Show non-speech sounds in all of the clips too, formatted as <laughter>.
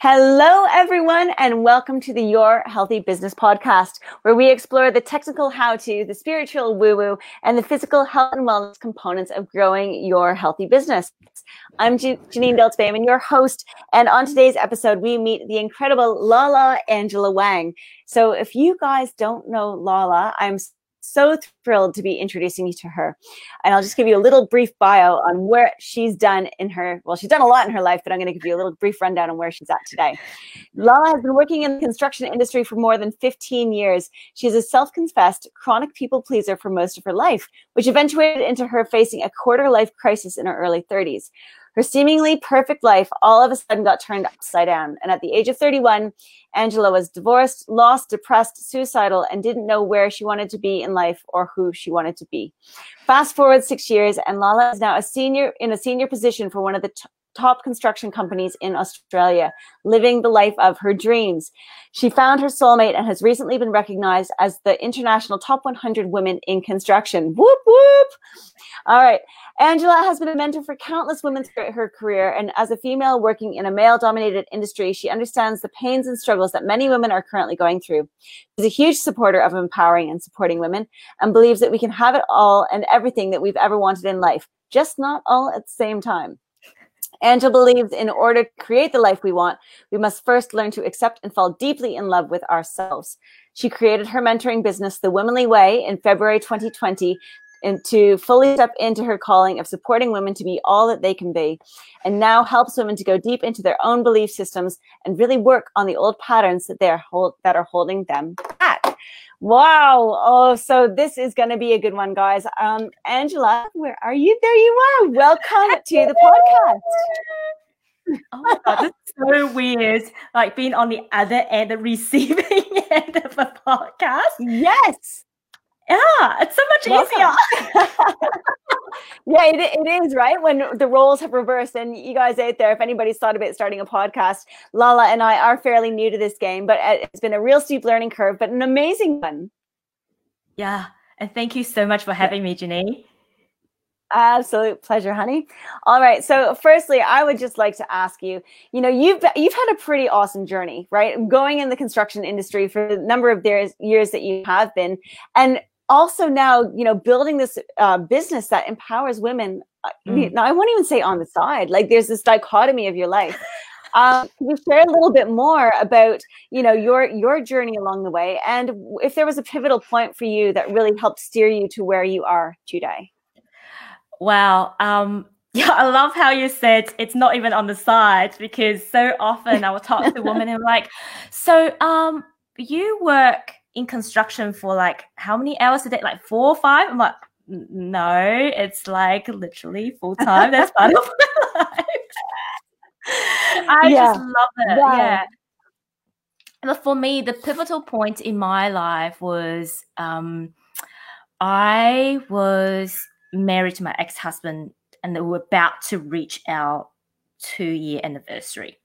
Hello, everyone, and welcome to the Your Healthy Business podcast, where we explore the technical how to, the spiritual woo woo, and the physical health and wellness components of growing your healthy business. I'm Jenine Deltz your host, and on today's episode, we meet the incredible Lala Angela Wang. So, if you guys don't know Lala, I'm so thrilled to be introducing you to her. And I'll just give you a little brief bio on where she's done in her, well, she's done a lot in her life, but I'm going to give you a little brief rundown on where she's at today. Lala has been working in the construction industry for more than 15 years. She's a self confessed chronic people pleaser for most of her life, which eventuated into her facing a quarter life crisis in her early 30s. Her seemingly perfect life all of a sudden got turned upside down. And at the age of 31, Angela was divorced, lost, depressed, suicidal, and didn't know where she wanted to be in life or who she wanted to be. Fast forward six years, and Lala is now a senior in a senior position for one of the t- top construction companies in Australia, living the life of her dreams. She found her soulmate and has recently been recognized as the international top 100 women in construction. Whoop, whoop. All right. Angela has been a mentor for countless women throughout her career. And as a female working in a male dominated industry, she understands the pains and struggles that many women are currently going through. She's a huge supporter of empowering and supporting women and believes that we can have it all and everything that we've ever wanted in life, just not all at the same time. Angela believes in order to create the life we want, we must first learn to accept and fall deeply in love with ourselves. She created her mentoring business, The Womanly Way, in February 2020 and to fully step into her calling of supporting women to be all that they can be and now helps women to go deep into their own belief systems and really work on the old patterns that they're hold, that are holding them wow oh so this is going to be a good one guys um angela where are you there you are welcome to the podcast Oh my god, this is so weird. Like being on the other end, the receiving <laughs> end of a podcast. Yes. Yeah, it's so much Welcome. easier. <laughs> yeah, it, it is, right? When the roles have reversed, and you guys out there, if anybody's thought about starting a podcast, Lala and I are fairly new to this game, but uh, it's been a real steep learning curve, but an amazing one. Yeah, and thank you so much for having me, Jenine. Absolute pleasure, honey. All right. So, firstly, I would just like to ask you. You know, you've you've had a pretty awesome journey, right? Going in the construction industry for the number of years years that you have been, and also now you know building this uh, business that empowers women uh, mm. now i won't even say on the side like there's this dichotomy of your life um, can you share a little bit more about you know your your journey along the way and if there was a pivotal point for you that really helped steer you to where you are today wow um <laughs> yeah, I love how you said it's not even on the side because so often I will talk to women who are like, so um, you work in construction for like how many hours a day? Like four or five? I'm like, no, it's like literally full time. That's part of my <laughs> life. I yeah. just love it. Yeah. yeah. But for me, the pivotal point in my life was um, I was married to my ex husband, and we were about to reach our two year anniversary.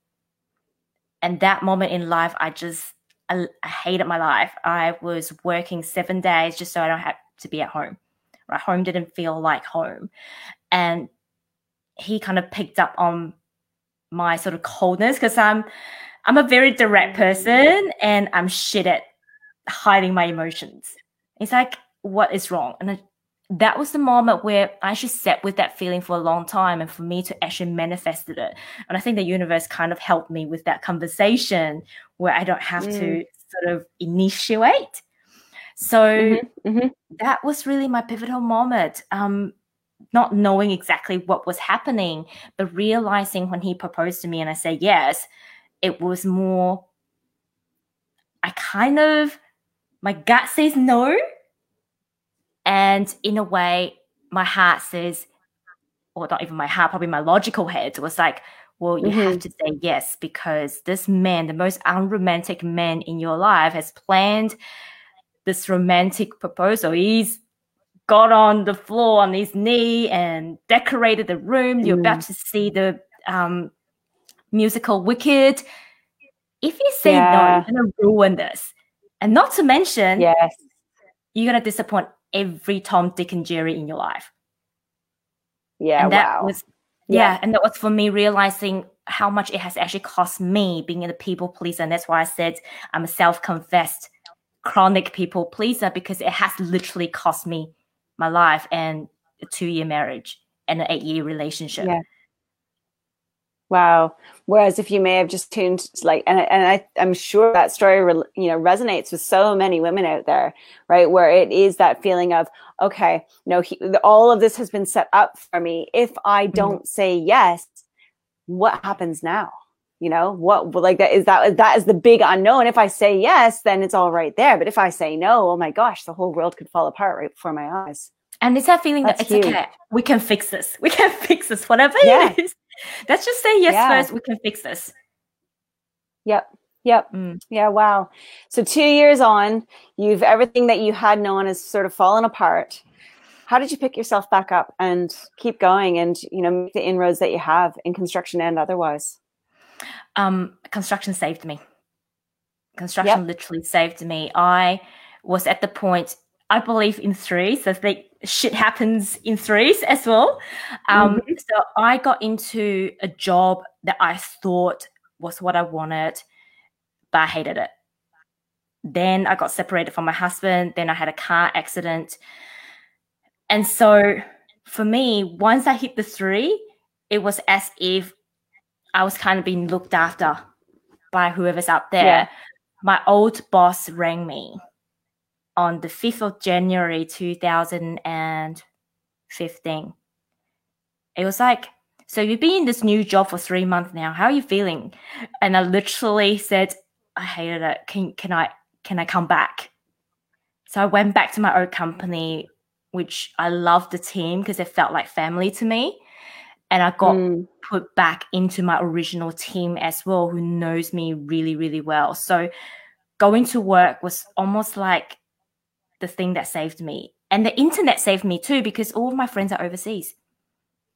And that moment in life, I just I, I hated my life. I was working seven days just so I don't have to be at home. Right, home didn't feel like home, and he kind of picked up on my sort of coldness because I'm I'm a very direct mm-hmm. person and I'm shit at hiding my emotions. It's like, what is wrong? And that was the moment where I actually sat with that feeling for a long time and for me to actually manifested it. And I think the universe kind of helped me with that conversation where I don't have mm. to sort of initiate. So mm-hmm. Mm-hmm. that was really my pivotal moment. Um, not knowing exactly what was happening, but realizing when he proposed to me and I said yes, it was more, I kind of, my gut says no, and in a way, my heart says, or not even my heart, probably my logical head was like, well, you mm-hmm. have to say yes because this man, the most unromantic man in your life, has planned this romantic proposal. He's got on the floor on his knee and decorated the room. Mm. You're about mm. to see the um, musical Wicked. If you say yeah. no, you're going to ruin this. And not to mention, yes, you're going to disappoint every Tom, Dick, and Jerry in your life. Yeah, and that wow. was yeah. yeah, and that was for me realizing how much it has actually cost me being a people pleaser. And that's why I said I'm a self confessed chronic people pleaser because it has literally cost me my life and a two year marriage and an eight year relationship. Yeah. Wow. Whereas if you may have just tuned like, and, and I, I'm sure that story, you know, resonates with so many women out there, right? Where it is that feeling of, okay, no, he, all of this has been set up for me. If I mm-hmm. don't say yes, what happens now? You know, what like that is that that is the big unknown. If I say yes, then it's all right there. But if I say no, oh my gosh, the whole world could fall apart right before my eyes. And it's that feeling That's that it's huge. okay. We can fix this. <laughs> We can fix this. Whatever yeah. it is. Let's just say yes yeah. first. We can fix this. Yep. Yep. Mm. Yeah. Wow. So two years on, you've everything that you had known has sort of fallen apart. How did you pick yourself back up and keep going and you know make the inroads that you have in construction and otherwise? Um, construction saved me. Construction yep. literally saved me. I was at the point I believe in three. So think shit happens in threes as well. Um, mm-hmm. So I got into a job that I thought was what I wanted, but I hated it. Then I got separated from my husband. Then I had a car accident. And so for me, once I hit the three, it was as if I was kind of being looked after by whoever's out there. Yeah. My old boss rang me on the 5th of January 2015. It was like, so you've been in this new job for three months now. How are you feeling? And I literally said, I hated it. Can can I can I come back? So I went back to my old company, which I loved the team because it felt like family to me. And I got mm. put back into my original team as well, who knows me really, really well. So going to work was almost like the thing that saved me. And the internet saved me too because all of my friends are overseas.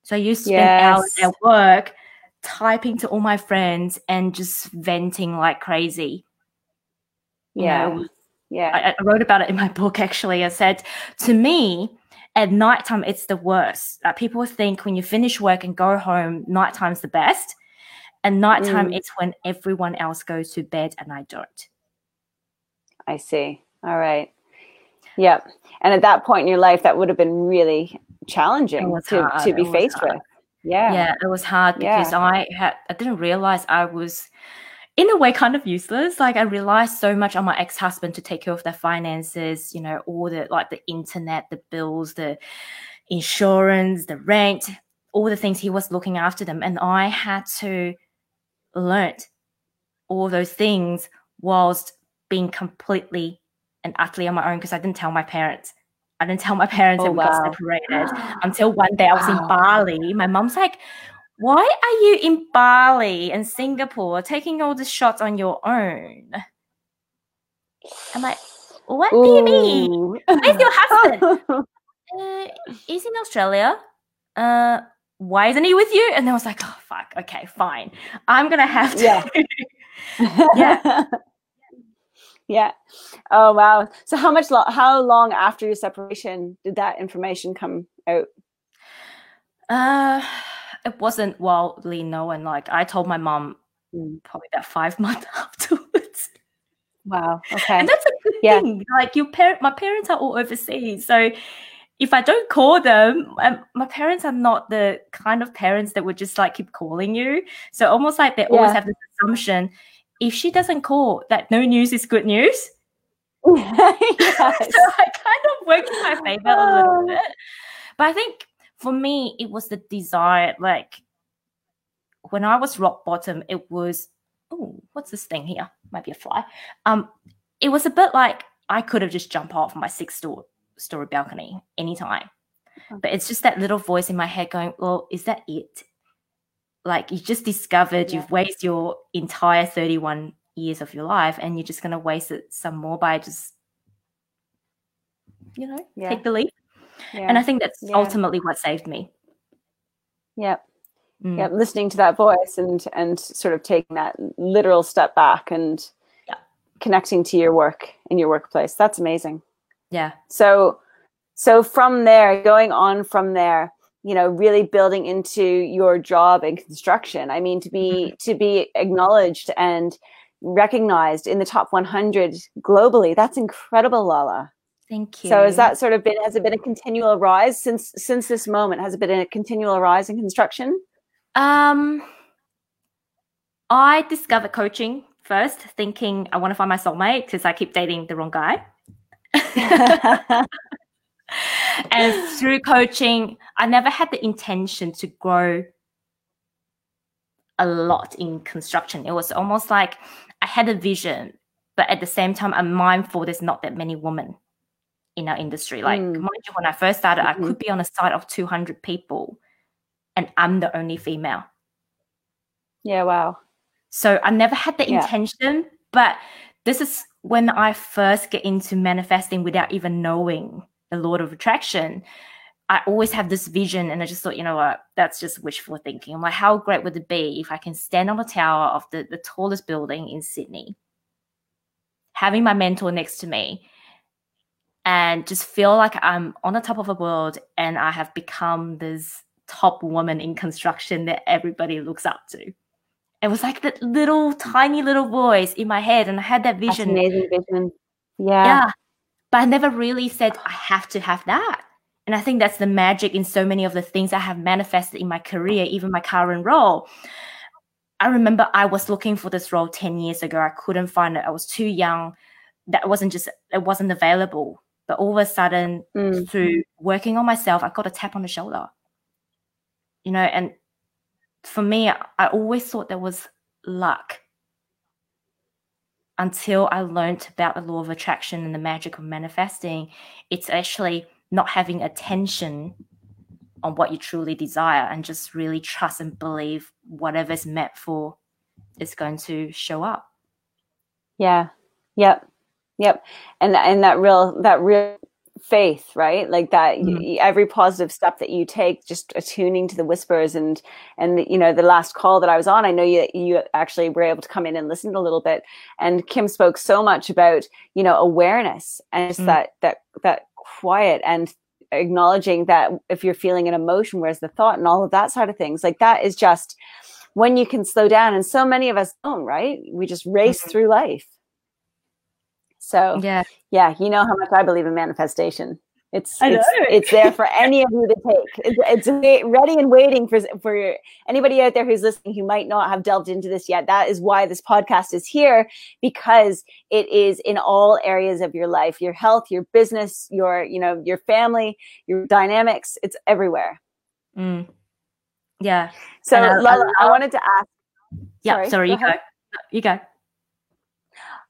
So I used to spend hours at work typing to all my friends and just venting like crazy. You yeah. Know, yeah. I, I wrote about it in my book actually. I said, to me, at nighttime, it's the worst. Like people think when you finish work and go home, nighttime's the best. And nighttime, mm. it's when everyone else goes to bed and I don't. I see. All right. Yeah. And at that point in your life, that would have been really challenging to, to be faced hard. with. Yeah. Yeah. It was hard because yeah. I had, I didn't realize I was in a way kind of useless. Like I realized so much on my ex-husband to take care of their finances, you know, all the like the internet, the bills, the insurance, the rent, all the things he was looking after them. And I had to learn all those things whilst being completely and utterly on my own because I didn't tell my parents. I didn't tell my parents oh, that we wow. got separated <gasps> until one day I was wow. in Bali. My mom's like, why are you in Bali and Singapore taking all the shots on your own? I'm like, what Ooh. do you mean? Where's your husband? <laughs> uh, he's in Australia. Uh, why isn't he with you? And then I was like, oh fuck, okay, fine. I'm gonna have to. Yeah. <laughs> yeah. <laughs> yeah. Oh wow. So how much lo- how long after your separation did that information come out? Uh it wasn't wildly known. Like I told my mom mm. probably about five <laughs> months afterwards. Wow. Okay. And that's a good yeah. thing. Like your parent my parents are all overseas. So if I don't call them, um, my parents are not the kind of parents that would just like keep calling you. So almost like they yeah. always have this assumption if she doesn't call, that no news is good news. <laughs> yes. <laughs> so I kind of worked in my favor a little oh. bit. But I think for me, it was the desire. Like when I was rock bottom, it was, oh, what's this thing here? Might be a fly. Um, it was a bit like I could have just jumped off my six story, story balcony anytime. But it's just that little voice in my head going, well, is that it? Like you just discovered yeah. you've wasted your entire 31 years of your life and you're just going to waste it some more by just you know yeah. take the leap yeah. and i think that's ultimately what saved me yep mm. yep listening to that voice and and sort of taking that literal step back and connecting to your work in your workplace that's amazing yeah so so from there going on from there you know really building into your job in construction. I mean to be mm-hmm. to be acknowledged and recognized in the top 100 globally that's incredible lala. Thank you so has that sort of been has it been a continual rise since since this moment? Has it been a continual rise in construction? Um i discovered coaching first thinking i want to find my soulmate because i keep dating the wrong guy <laughs> <laughs> <laughs> and through coaching, I never had the intention to grow a lot in construction. It was almost like I had a vision, but at the same time, I'm mindful there's not that many women in our industry. Like, mm. mind you, when I first started, mm-hmm. I could be on a site of 200 people, and I'm the only female. Yeah, wow. So I never had the yeah. intention, but this is when I first get into manifesting without even knowing the law of attraction, I always have this vision, and I just thought, you know what, that's just wishful thinking. I'm like, how great would it be if I can stand on the tower of the, the tallest building in Sydney, having my mentor next to me, and just feel like I'm on the top of the world and I have become this top woman in construction that everybody looks up to. It was like that little tiny little voice in my head, and I had that vision. That's amazing vision. Yeah. Yeah but I never really said I have to have that. And I think that's the magic in so many of the things I have manifested in my career, even my current role. I remember I was looking for this role 10 years ago. I couldn't find it. I was too young. That wasn't just, it wasn't available. But all of a sudden, mm. through working on myself, I got a tap on the shoulder. You know, and for me, I always thought there was luck until I learned about the law of attraction and the magic of manifesting, it's actually not having attention on what you truly desire and just really trust and believe whatever's meant for is going to show up. Yeah. Yep. Yep. And and that real that real faith right like that mm-hmm. every positive step that you take just attuning to the whispers and and you know the last call that i was on i know you you actually were able to come in and listen a little bit and kim spoke so much about you know awareness and just mm-hmm. that that that quiet and acknowledging that if you're feeling an emotion where's the thought and all of that side of things like that is just when you can slow down and so many of us don't right we just race mm-hmm. through life so yeah, yeah, you know how much I believe in manifestation. It's it's, it's, there for any of you to take. It's, it's, ready and waiting for for anybody out there who's listening who might not have delved into this yet. That is why this podcast is here because it is in all areas of your life, your health, your business, your you know your family, your dynamics. It's everywhere. Mm. Yeah. So I, Lala, I, I, wanted to ask. Yeah. Sorry, sorry you go. go. You go.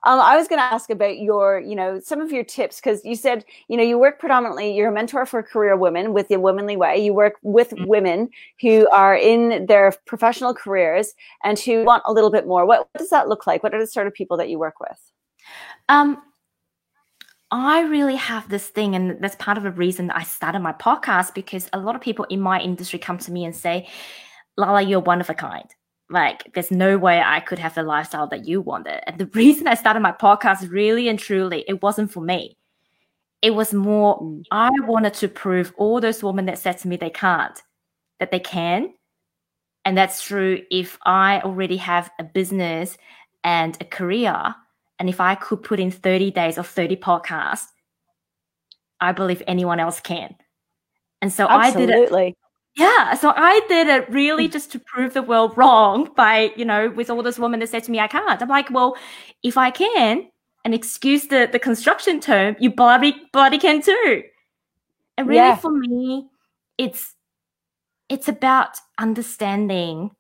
Um, I was going to ask about your, you know, some of your tips because you said, you know, you work predominantly, you're a mentor for career women with the Womanly Way. You work with mm-hmm. women who are in their professional careers and who want a little bit more. What, what does that look like? What are the sort of people that you work with? Um, I really have this thing, and that's part of the reason I started my podcast because a lot of people in my industry come to me and say, Lala, you're one of a kind like there's no way I could have the lifestyle that you wanted. And the <laughs> reason I started my podcast really and truly, it wasn't for me. It was more mm. I wanted to prove all those women that said to me they can't, that they can. And that's true if I already have a business and a career. And if I could put in 30 days of 30 podcasts, I believe anyone else can. And so Absolutely. I did it yeah, so I did it really mm. just to prove the world wrong by, you know, with all this woman that said to me, I can't. I'm like, well, if I can, and excuse the, the construction term, you bloody bloody can too. And really yeah. for me, it's it's about understanding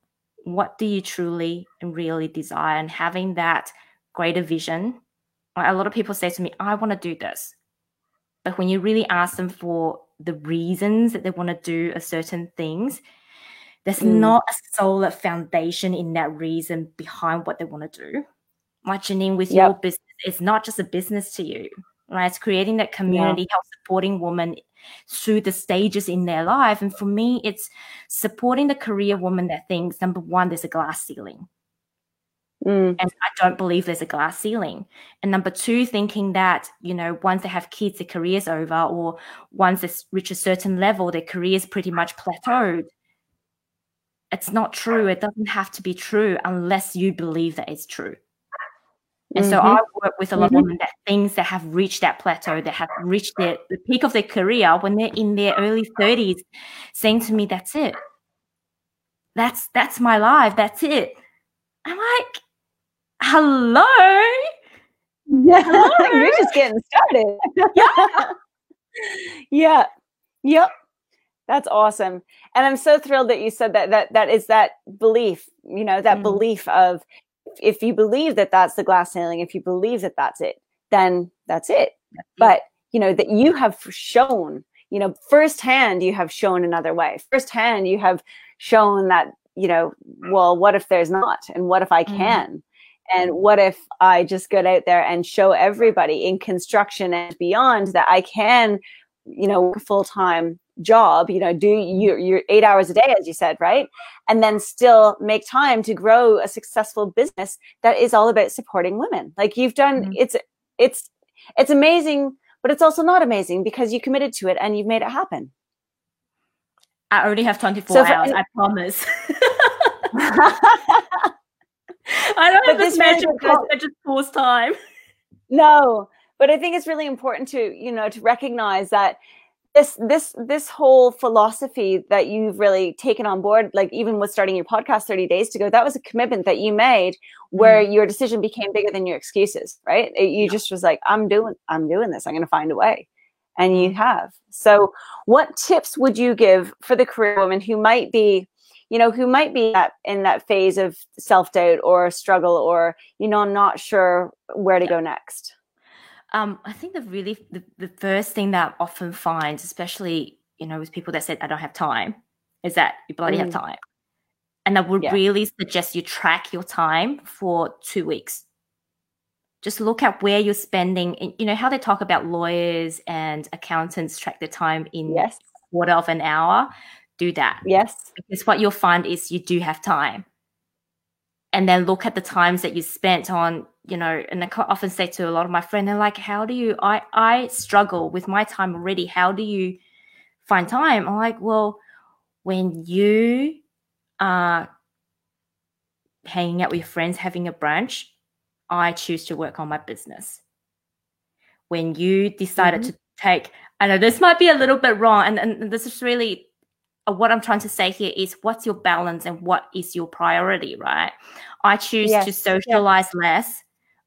what do you truly and really desire and having that greater vision. A lot of people say to me, I want to do this. But when you really ask them for the reasons that they want to do a certain things there's mm. not a solid foundation in that reason behind what they want to do like Jenine with yep. your business it's not just a business to you right it's creating that community yeah. help supporting women through the stages in their life and for me it's supporting the career woman that thinks number one there's a glass ceiling Mm. And I don't believe there's a glass ceiling. And number two, thinking that, you know, once they have kids, their career's over, or once they reach a certain level, their career's pretty much plateaued. It's not true. It doesn't have to be true unless you believe that it's true. And so Mm-hmm. I work with a lot Mhm. of women that things that have reached that plateau, that have reached their, the peak of their career when they're in their early 30s, saying to me, That's it. That's that's my life. That's it. I'm like, hello. Yeah, <laughs> you're just getting started. Yeah. <laughs> yeah. Yep. That's awesome. And I'm so thrilled that you said that that that is that belief, you know, that Mm. belief of if you believe that that's the glass ceiling, if you believe that that's it, then that's it. But, you know, that you have shown, you know, firsthand you have shown another way. Firsthand you have shown that, you know, well, what if there's not? And what if I Mhm. can? And what if I just get out there and show everybody in construction and beyond that I can, you know, work a full time job, you know, do your, your eight hours a day, as you said, right? And then still make time to grow a successful business that is all about supporting women. Like you've done, Mhm. it's, it's, it's amazing, but it's also not amazing because you committed to it and you've made it happen. I already have 24 So hours, I promise. <laughs> <laughs> <laughs> I don't But have this this really magic goes- clock that just pulls time. no but i think it's really important to you know to recognize that this this this whole philosophy that you've really taken on board like even with starting your podcast 30 days to go that was a commitment that you made where mm-hmm. your decision became bigger than your excuses right? It- you just was like i'm doing i'm doing this. I'm going to find a way. And you mm-hmm. have. So what tips would you give for the career woman who might be you know who might be that in that phase of self-doubt or struggle or you know not sure where to go next Um, I think the really the, the first thing that I often find, especially you know with people that said I don't have time, is that you bloody have Mm. time. And I would Yeah. really suggest you track your time for two weeks. Just look at where you're spending. You know how they talk about lawyers and accountants track their time in yes quarter of an hour. Do that. Yes. Because what you'll find is you do have time. And then look at the times that you spent on you know and i often say to a lot of my friends they're like how do you i i struggle with my time already. How do you find time? I'm like well when you are hanging out with your friends having a brunch i choose to work on my business. When you decided Mhm. to take i know this might be a little bit wrong and, and this is really what I'm trying to say here is what's your balance and what is your priority, right? I choose Yes, to yeah. socialize less.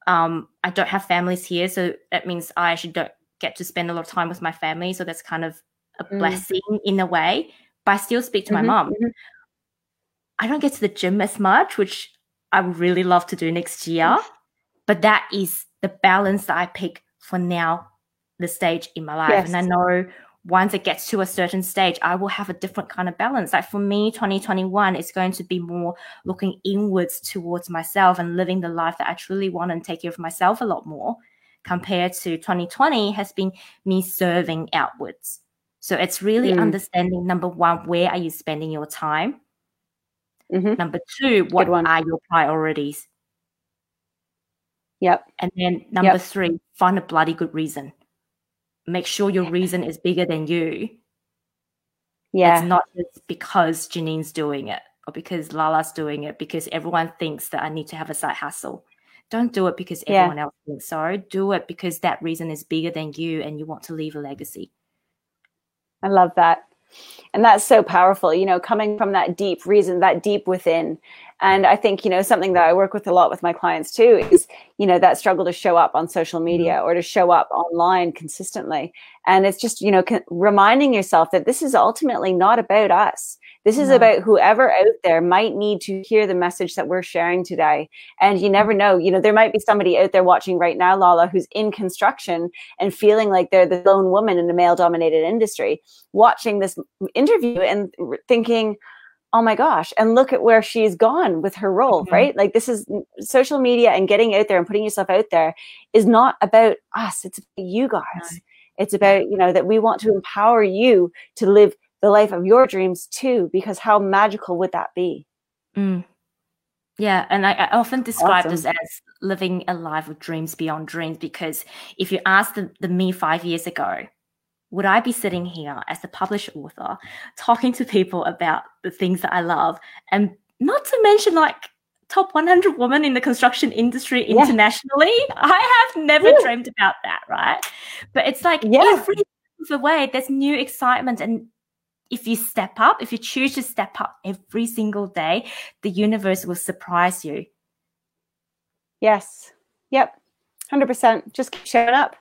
Um, I don't have families here, so that means I actually don't get to spend a lot of time with my family. So that's kind of a Mm. blessing in a way. But I still speak to Mhm, my mom. mhm. I don't get to the gym as much, which I would really love to do next year. But that is the balance that I pick for now, the stage in my life. And I know once it gets to a certain stage, I will have a different kind of balance. Like for me, 2021 is going to be more looking inwards towards myself and living the life that I truly want and take care of myself a lot more compared to 2020 has been me serving outwards. So it's really Mm. understanding number one, where are you spending your time? Mhm. Number two, what are your priorities? Yep. And then number three, find a bloody good reason. Make sure your reason is bigger than you. Yeah. It's not just because Jenine's doing it or because Lala's doing it, because everyone thinks that I need to have a side hustle. Don't do it because Yeah. everyone else thinks so. Do it because that reason is bigger than you and you want to leave a legacy. I love that. And that's so powerful, you know, coming from that deep reason, that deep within. And I think, you know, something that I work with a lot with my clients too is, you know, that struggle to show up on social mm-hmm. media or to show up online consistently. And it's just, you know, reminding yourself that this is ultimately not about us. This is about whoever out there might need to hear the message that we're sharing today. And you never know, you know, there might be somebody out there watching right now, Lala, who's in construction and feeling like they're the lone woman in a male dominated industry, watching this interview and thinking, oh my gosh, and look at where she's gone with her role, Mhm. right? Like this is social media and getting out there and putting yourself out there is not about us, it's about you guys. It's about, you know, that we want to empower you to live the life of your dreams too, because how magical would that be? Mm. Yeah, and I, I often describe Awesome. this as living a life of dreams beyond dreams because if you ask the, the me five years ago, would I be sitting here as a published author talking to people about the things that I love and not to mention like top 100 women in the construction industry Yeah. internationally? I have never Yeah. dreamed about that, right? But it's like Yeah. every step of the way, there's new excitement and if you step up, if you choose to step up every single day, the universe will surprise you. Yes. Yep. 100%. Just keep showing up.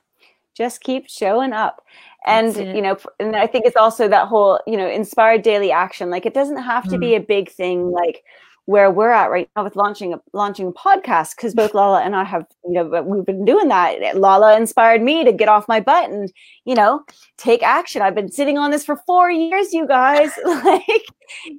Just keep showing up. And, you know, and I think it's also that whole, you know, inspired daily action. Like it doesn't have to be Mm. a big thing like where we're at right now with launching a launching a podcast because both Lala and I have, you know, but we've been doing that. Lala inspired me to get off my butt and, you know, take action. I've been sitting on this for four years, you guys. <laughs> like,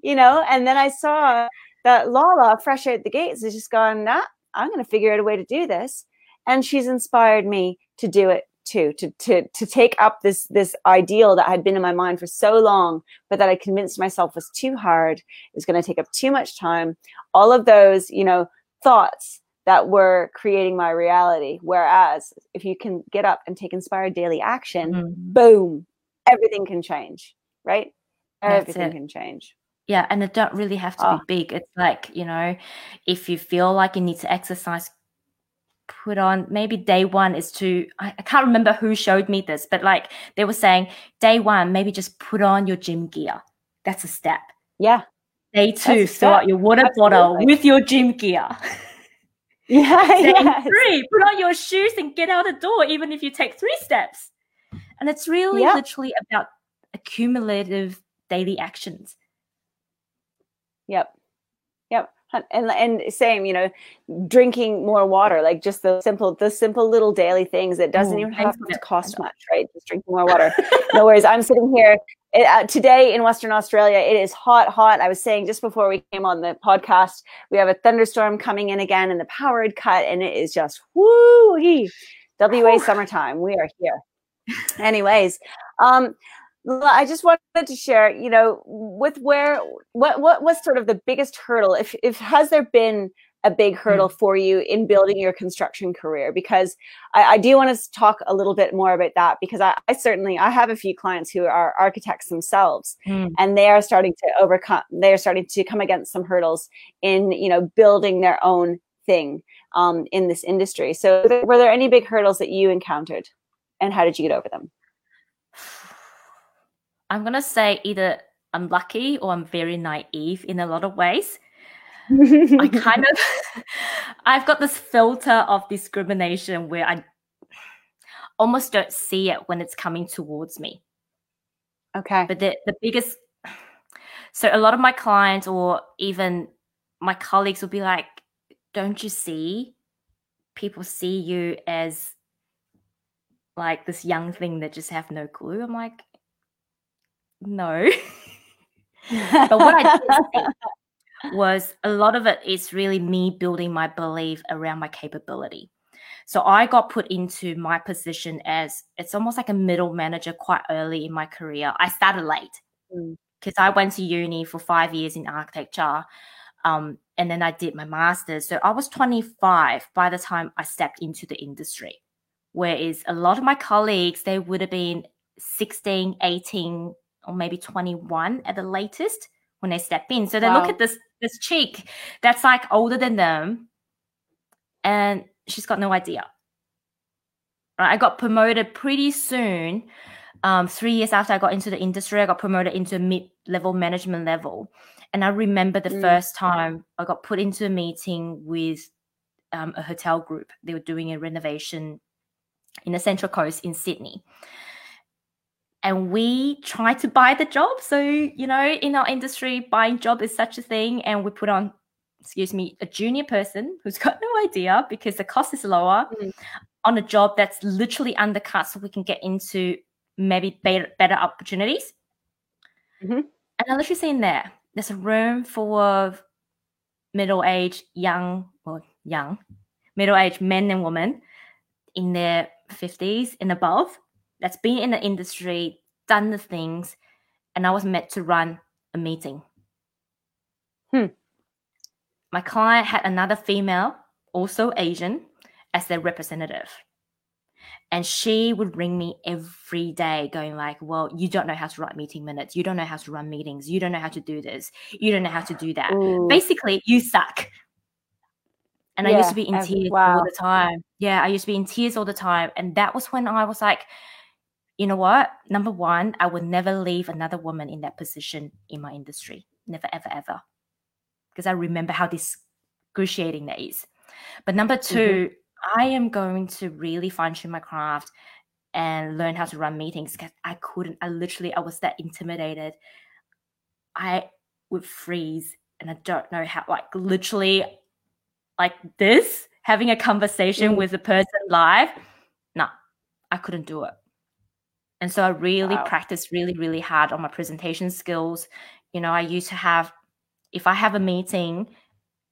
you know, and then I saw that Lala fresh out the gates has just gone, nah, I'm going to figure out a way to do this. And she's inspired me to do it too, to, to, to take up this, this ideal that had been in my mind for so long, but that I convinced myself was too hard. It was going to take up too much time. All of those, you know, thoughts that were creating my reality. Whereas if you can get up and take inspired daily action, Mm. boom, everything can change, right? That's Everything it. can change. Yeah, and it don't really have to Ah. be big. It's like, you know, if you feel like you need to exercise, put on maybe day one is to I, I can't remember who showed me this, but like they were saying day one, maybe just put on your gym gear. That's a step. Yeah. Day two, fill out your water bottle with your gym gear. <laughs> Yeah. Day <laughs> yes. three, put on your shoes and get out the door, even if you take three steps. And it's really Yeah. literally about accumulative daily actions. Yep. Yep. And and same, you know, drinking more water, like just the simple, the simple little daily things that doesn't Mm, even have to cost much, right? Just drinking more water. no worries. I'm sitting here it, uh, today in Western Australia. It is hot, hot. I was saying just before we came on the podcast, we have a thunderstorm coming in again, and the power had cut, and it is just woo WA summertime. We are here. Anyways, um, I just wanted to share, you know, with where what what was sort of the biggest hurdle, if if has there been a big hurdle for you in building your construction career? Because I, I do want to talk a little bit more about that because I, I certainly I have a few clients who are architects themselves Mm. and they are starting to overcome they are starting to come against some hurdles in you know building their own thing um, in this industry. So were there any big hurdles that you encountered and how did you get over them? I'm gonna say either I'm lucky or I'm very naive in a lot of ways. I <laughs> kind of <laughs> I've got this filter of discrimination where I almost don't see it when it's coming towards me. okay. But the, the biggest so a lot of my clients or even my colleagues will be like, Don't you see? People see you as like this young thing that just have no clue. I'm like, no. <laughs> <laughs> but what I did was a lot of it is really me building my belief around my capability. So I got put into my position as it's almost like a middle manager quite early in my career. I started late Mm. because I went to uni for five years in architecture. Um, and then I did my master's. So I was 25 by the time I stepped into the industry. Whereas a lot of my colleagues, they would have been 16, 18, or maybe 21 at the latest when they step in. So they look at this this chick that's like older than them, and she's got no idea. Right? I got promoted pretty soon. Um, three years after I got into the industry, I got promoted into a mid-level management level. And I remember the Mm. first time I got put into a meeting with um, a hotel group. They were doing a renovation in the Central Coast in Sydney. And we try to buy the job. So, you know, in our industry, buying job is such a thing. And we put on, excuse me, a junior person who's got no idea because the cost is lower Mm. on a job that's literally undercut so we can get into maybe better, better opportunities. Mhm. And I literally seen there, there's a room full of middle-aged, young, or young, middle-aged men and women in their 50s and above that's been in the industry, done the things, and I was meant to run a meeting. Hmm. my client had another female, also Asian, as their representative. And she would ring me every day going like, well, you don't know how to write meeting minutes. You don't know how to run meetings. You don't know how to do this. You don't know how to do that. Ooh. Basically, you suck. And yeah, I used to be in tears wow. all the time. Yeah, I used to be in tears all the time. And that was when I was like, you know what? Number one, I would never leave another woman in that position in my industry. Never, ever, ever. Because I remember how excruciating that is. But number 2 mm-hmm I am going to really fine tune my craft and learn how to run meetings because I couldn't. I literally, I was that intimidated. I would freeze and I don't know how, like, literally, like this, having a conversation mm. with a person live. No, nah, I couldn't do it. And so I really wow. practiced really, really hard on my presentation skills. You know, I used to have, if I have a meeting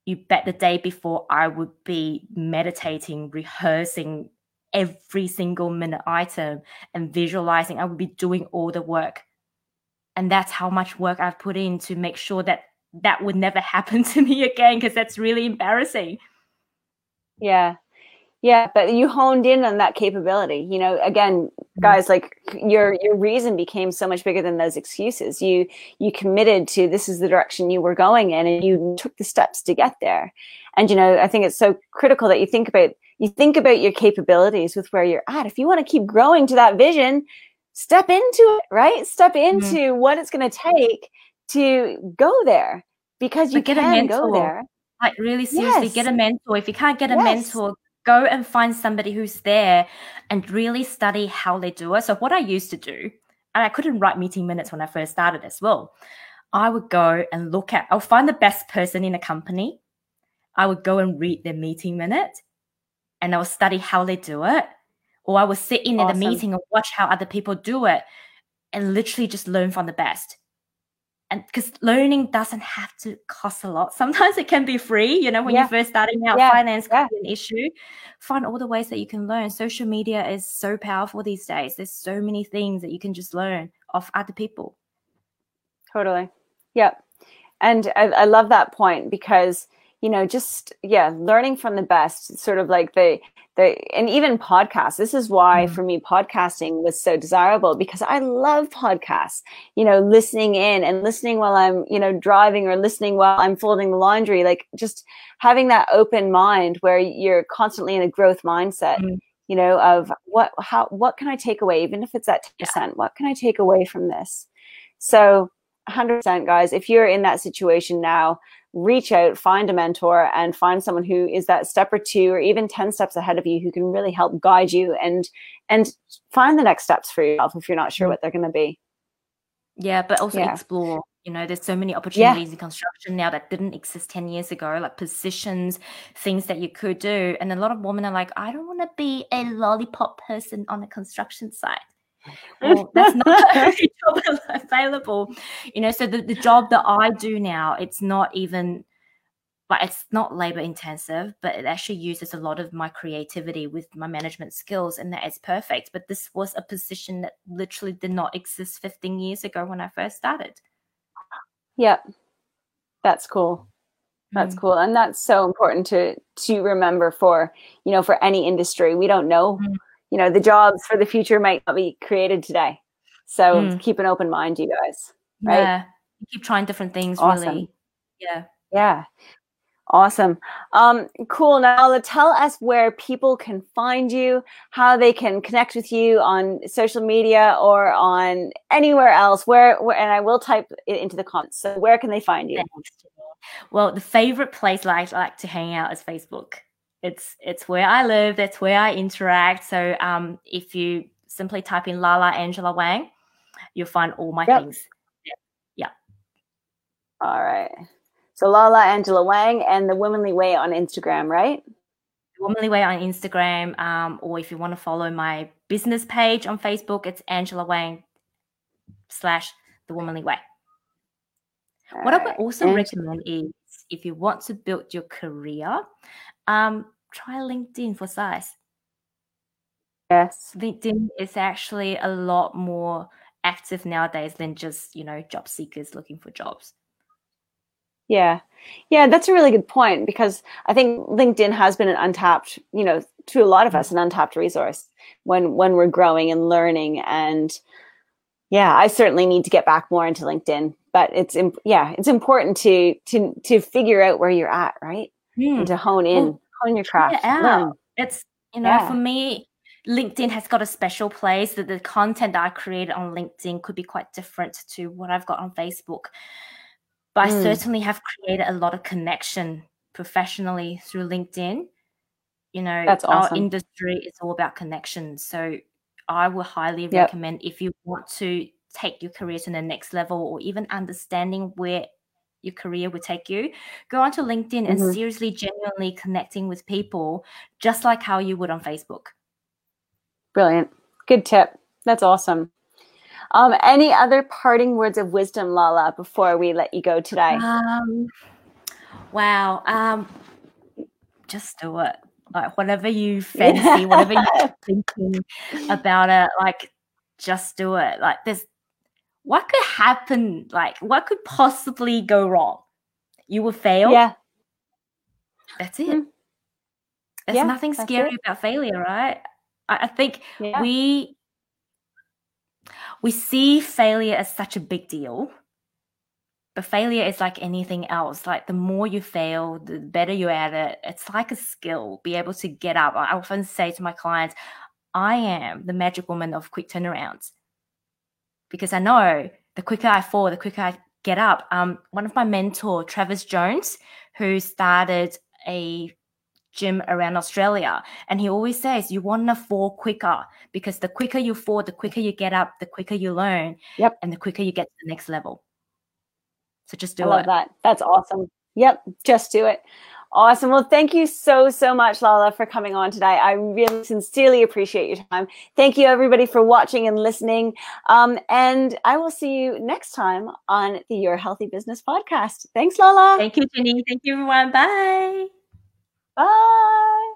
you bet the day before I would be meditating, rehearsing every single minute item and visualizing. I would be doing all the work. And that's how much work I've put in to make sure that that would never <laughs> happen to me again because that's really embarrassing. Yeah. Yeah, but you honed in on that capability. You know, again, mm-hmm. guys, like your your reason became so much bigger than those excuses. You you committed to this is the direction you were going in, and you took the steps to get there. And you know, I think it's so critical that you think about you think about your capabilities with where you're at. If you want to keep growing to that vision, step into it, right? Step mm-hmm. into mm-hmm. what it's going to take to go there because you can go there. Like really seriously, yes. get a mentor. If you can't get a yes. mentor, go and find somebody who's there and really study how they do it. So what I used to do, and I couldn't write meeting minutes when I first started as well. I would go and look at, I'll find the best person in a company. I would go and read their meeting minute and I would study how they do it. Or I would sit in awesome. the meeting and watch how other people do it and literally just learn from the best and because learning doesn't have to cost a lot. Sometimes it can be free you know when yeah. you're first starting out yeah. finance can yeah. be an issue. Find all the ways that you can learn. Social media is so powerful these days. There's so many things that you can just learn off other people. Totally. Yep. And I, I love that point because you know just yeah learning from the best sort of like the the and even podcasts this is why mm. for me podcasting was so desirable because i love podcasts you know listening in and listening while i'm you know driving or listening while i'm folding the laundry like just having that open mind where you're constantly in a growth mindset mm. you know of what how what can i take away even if it's at 10% yeah. what can i take away from this so 100% guys if you're in that situation now reach out, find a mentor, and find someone who is that step or two or even 10 steps ahead of you who can really help guide you and and find the next steps for yourself if you're not sure mm. what they're going to be. Yeah, but also yeah. explore. You know, there's so many opportunities yeah. in construction now that didn't exist 10 years ago, like positions, things that you could do. And a lot of women are like, I don't want to be a lollipop person on a construction site well, <laughs> that's not every <laughs> job available. You know, so the, the job that I do now, it's not even like it's not labor intensive, but it actually uses a lot of my creativity with my management skills, and that is perfect. But this was a position that literally did not exist 15 years ago when I first started. Yep. That's cool. That's mm. cool. And that's so important to to remember for, you know, for any industry. We don't know mm you know the jobs for the future might not be created today. So mm. keep an open mind you guys right? Yeah. Keep trying different things awesome. really yeah. Yeah. Awesome. Um cool. Now tell us where people can find you how they can connect with you on social media or on anywhere else. Where, where and i will type it into the comments. So where can they find you? Well the favorite place I like to hang out is facebook it's it's where I live. That's where I interact. So um, if you simply type in Lala Angela Wang, you'll find all my yep. things. Yeah. All right. So Lala Angela Wang and the Womanly Way on Instagram, right? The Womanly Way on Instagram, um, or if you want to follow my business page on Facebook, it's Angela Wang slash the Womanly Way. All what right. I would also recommend is if you want to build your career, um, try LinkedIn for size. Yes. LinkedIn is actually a lot more active nowadays than just, you know, job seekers looking for jobs. Yeah. Yeah, that's a really good point because I think LinkedIn has been an untapped, you know, to a lot of us an untapped resource when when we're growing and learning and yeah, I certainly need to get back more into LinkedIn, but it's imp- yeah, it's important to to to figure out where you're at, right? Mm. And to hone in, well, hone your craft. Yeah, it's you know, yeah. for me LinkedIn has got a special place that the content that I create on LinkedIn could be quite different to what I've got on Facebook. But mm. I certainly have created a lot of connection professionally through LinkedIn. You know, That's awesome. our industry is all about connections. So I will highly yep. recommend if you want to take your career to the next level or even understanding where your career will take you, go onto LinkedIn mm-hmm. and seriously, genuinely connecting with people just like how you would on Facebook. Brilliant. Good tip. That's awesome. Um, any other parting words of wisdom, Lala, before we let you go today? Um, wow. Um, just do it. Like whatever you fancy, whatever <laughs> you're thinking about it, like just do it. Like there's what could happen? Like what could possibly go wrong? You will fail. Yeah. That's it. Mm. There's yeah, nothing scary about failure, right? I, I think yeah. we we see failure as such a big deal but failure is like anything else like the more you fail the better you're at it it's like a skill be able to get up i often say to my clients i am the magic woman of quick turnarounds because i know the quicker i fall the quicker i get up um, one of my mentor travis jones who started a gym around Australia. And he always says, you want to fall quicker because the quicker you fall, the quicker you get up, the quicker you learn. Yep. And the quicker you get to the next level. So just do it. I it. love that. That's awesome. Yep. Just do it. Awesome. Well, thank you so, so much, Lala, for coming on today. I really sincerely appreciate your time. Thank you, everybody, for watching and listening. Um, and I will see you next time on the Your Healthy Business podcast. Thanks, Lala. Thank you, Jenny. Thank you, everyone. Bye. Bye.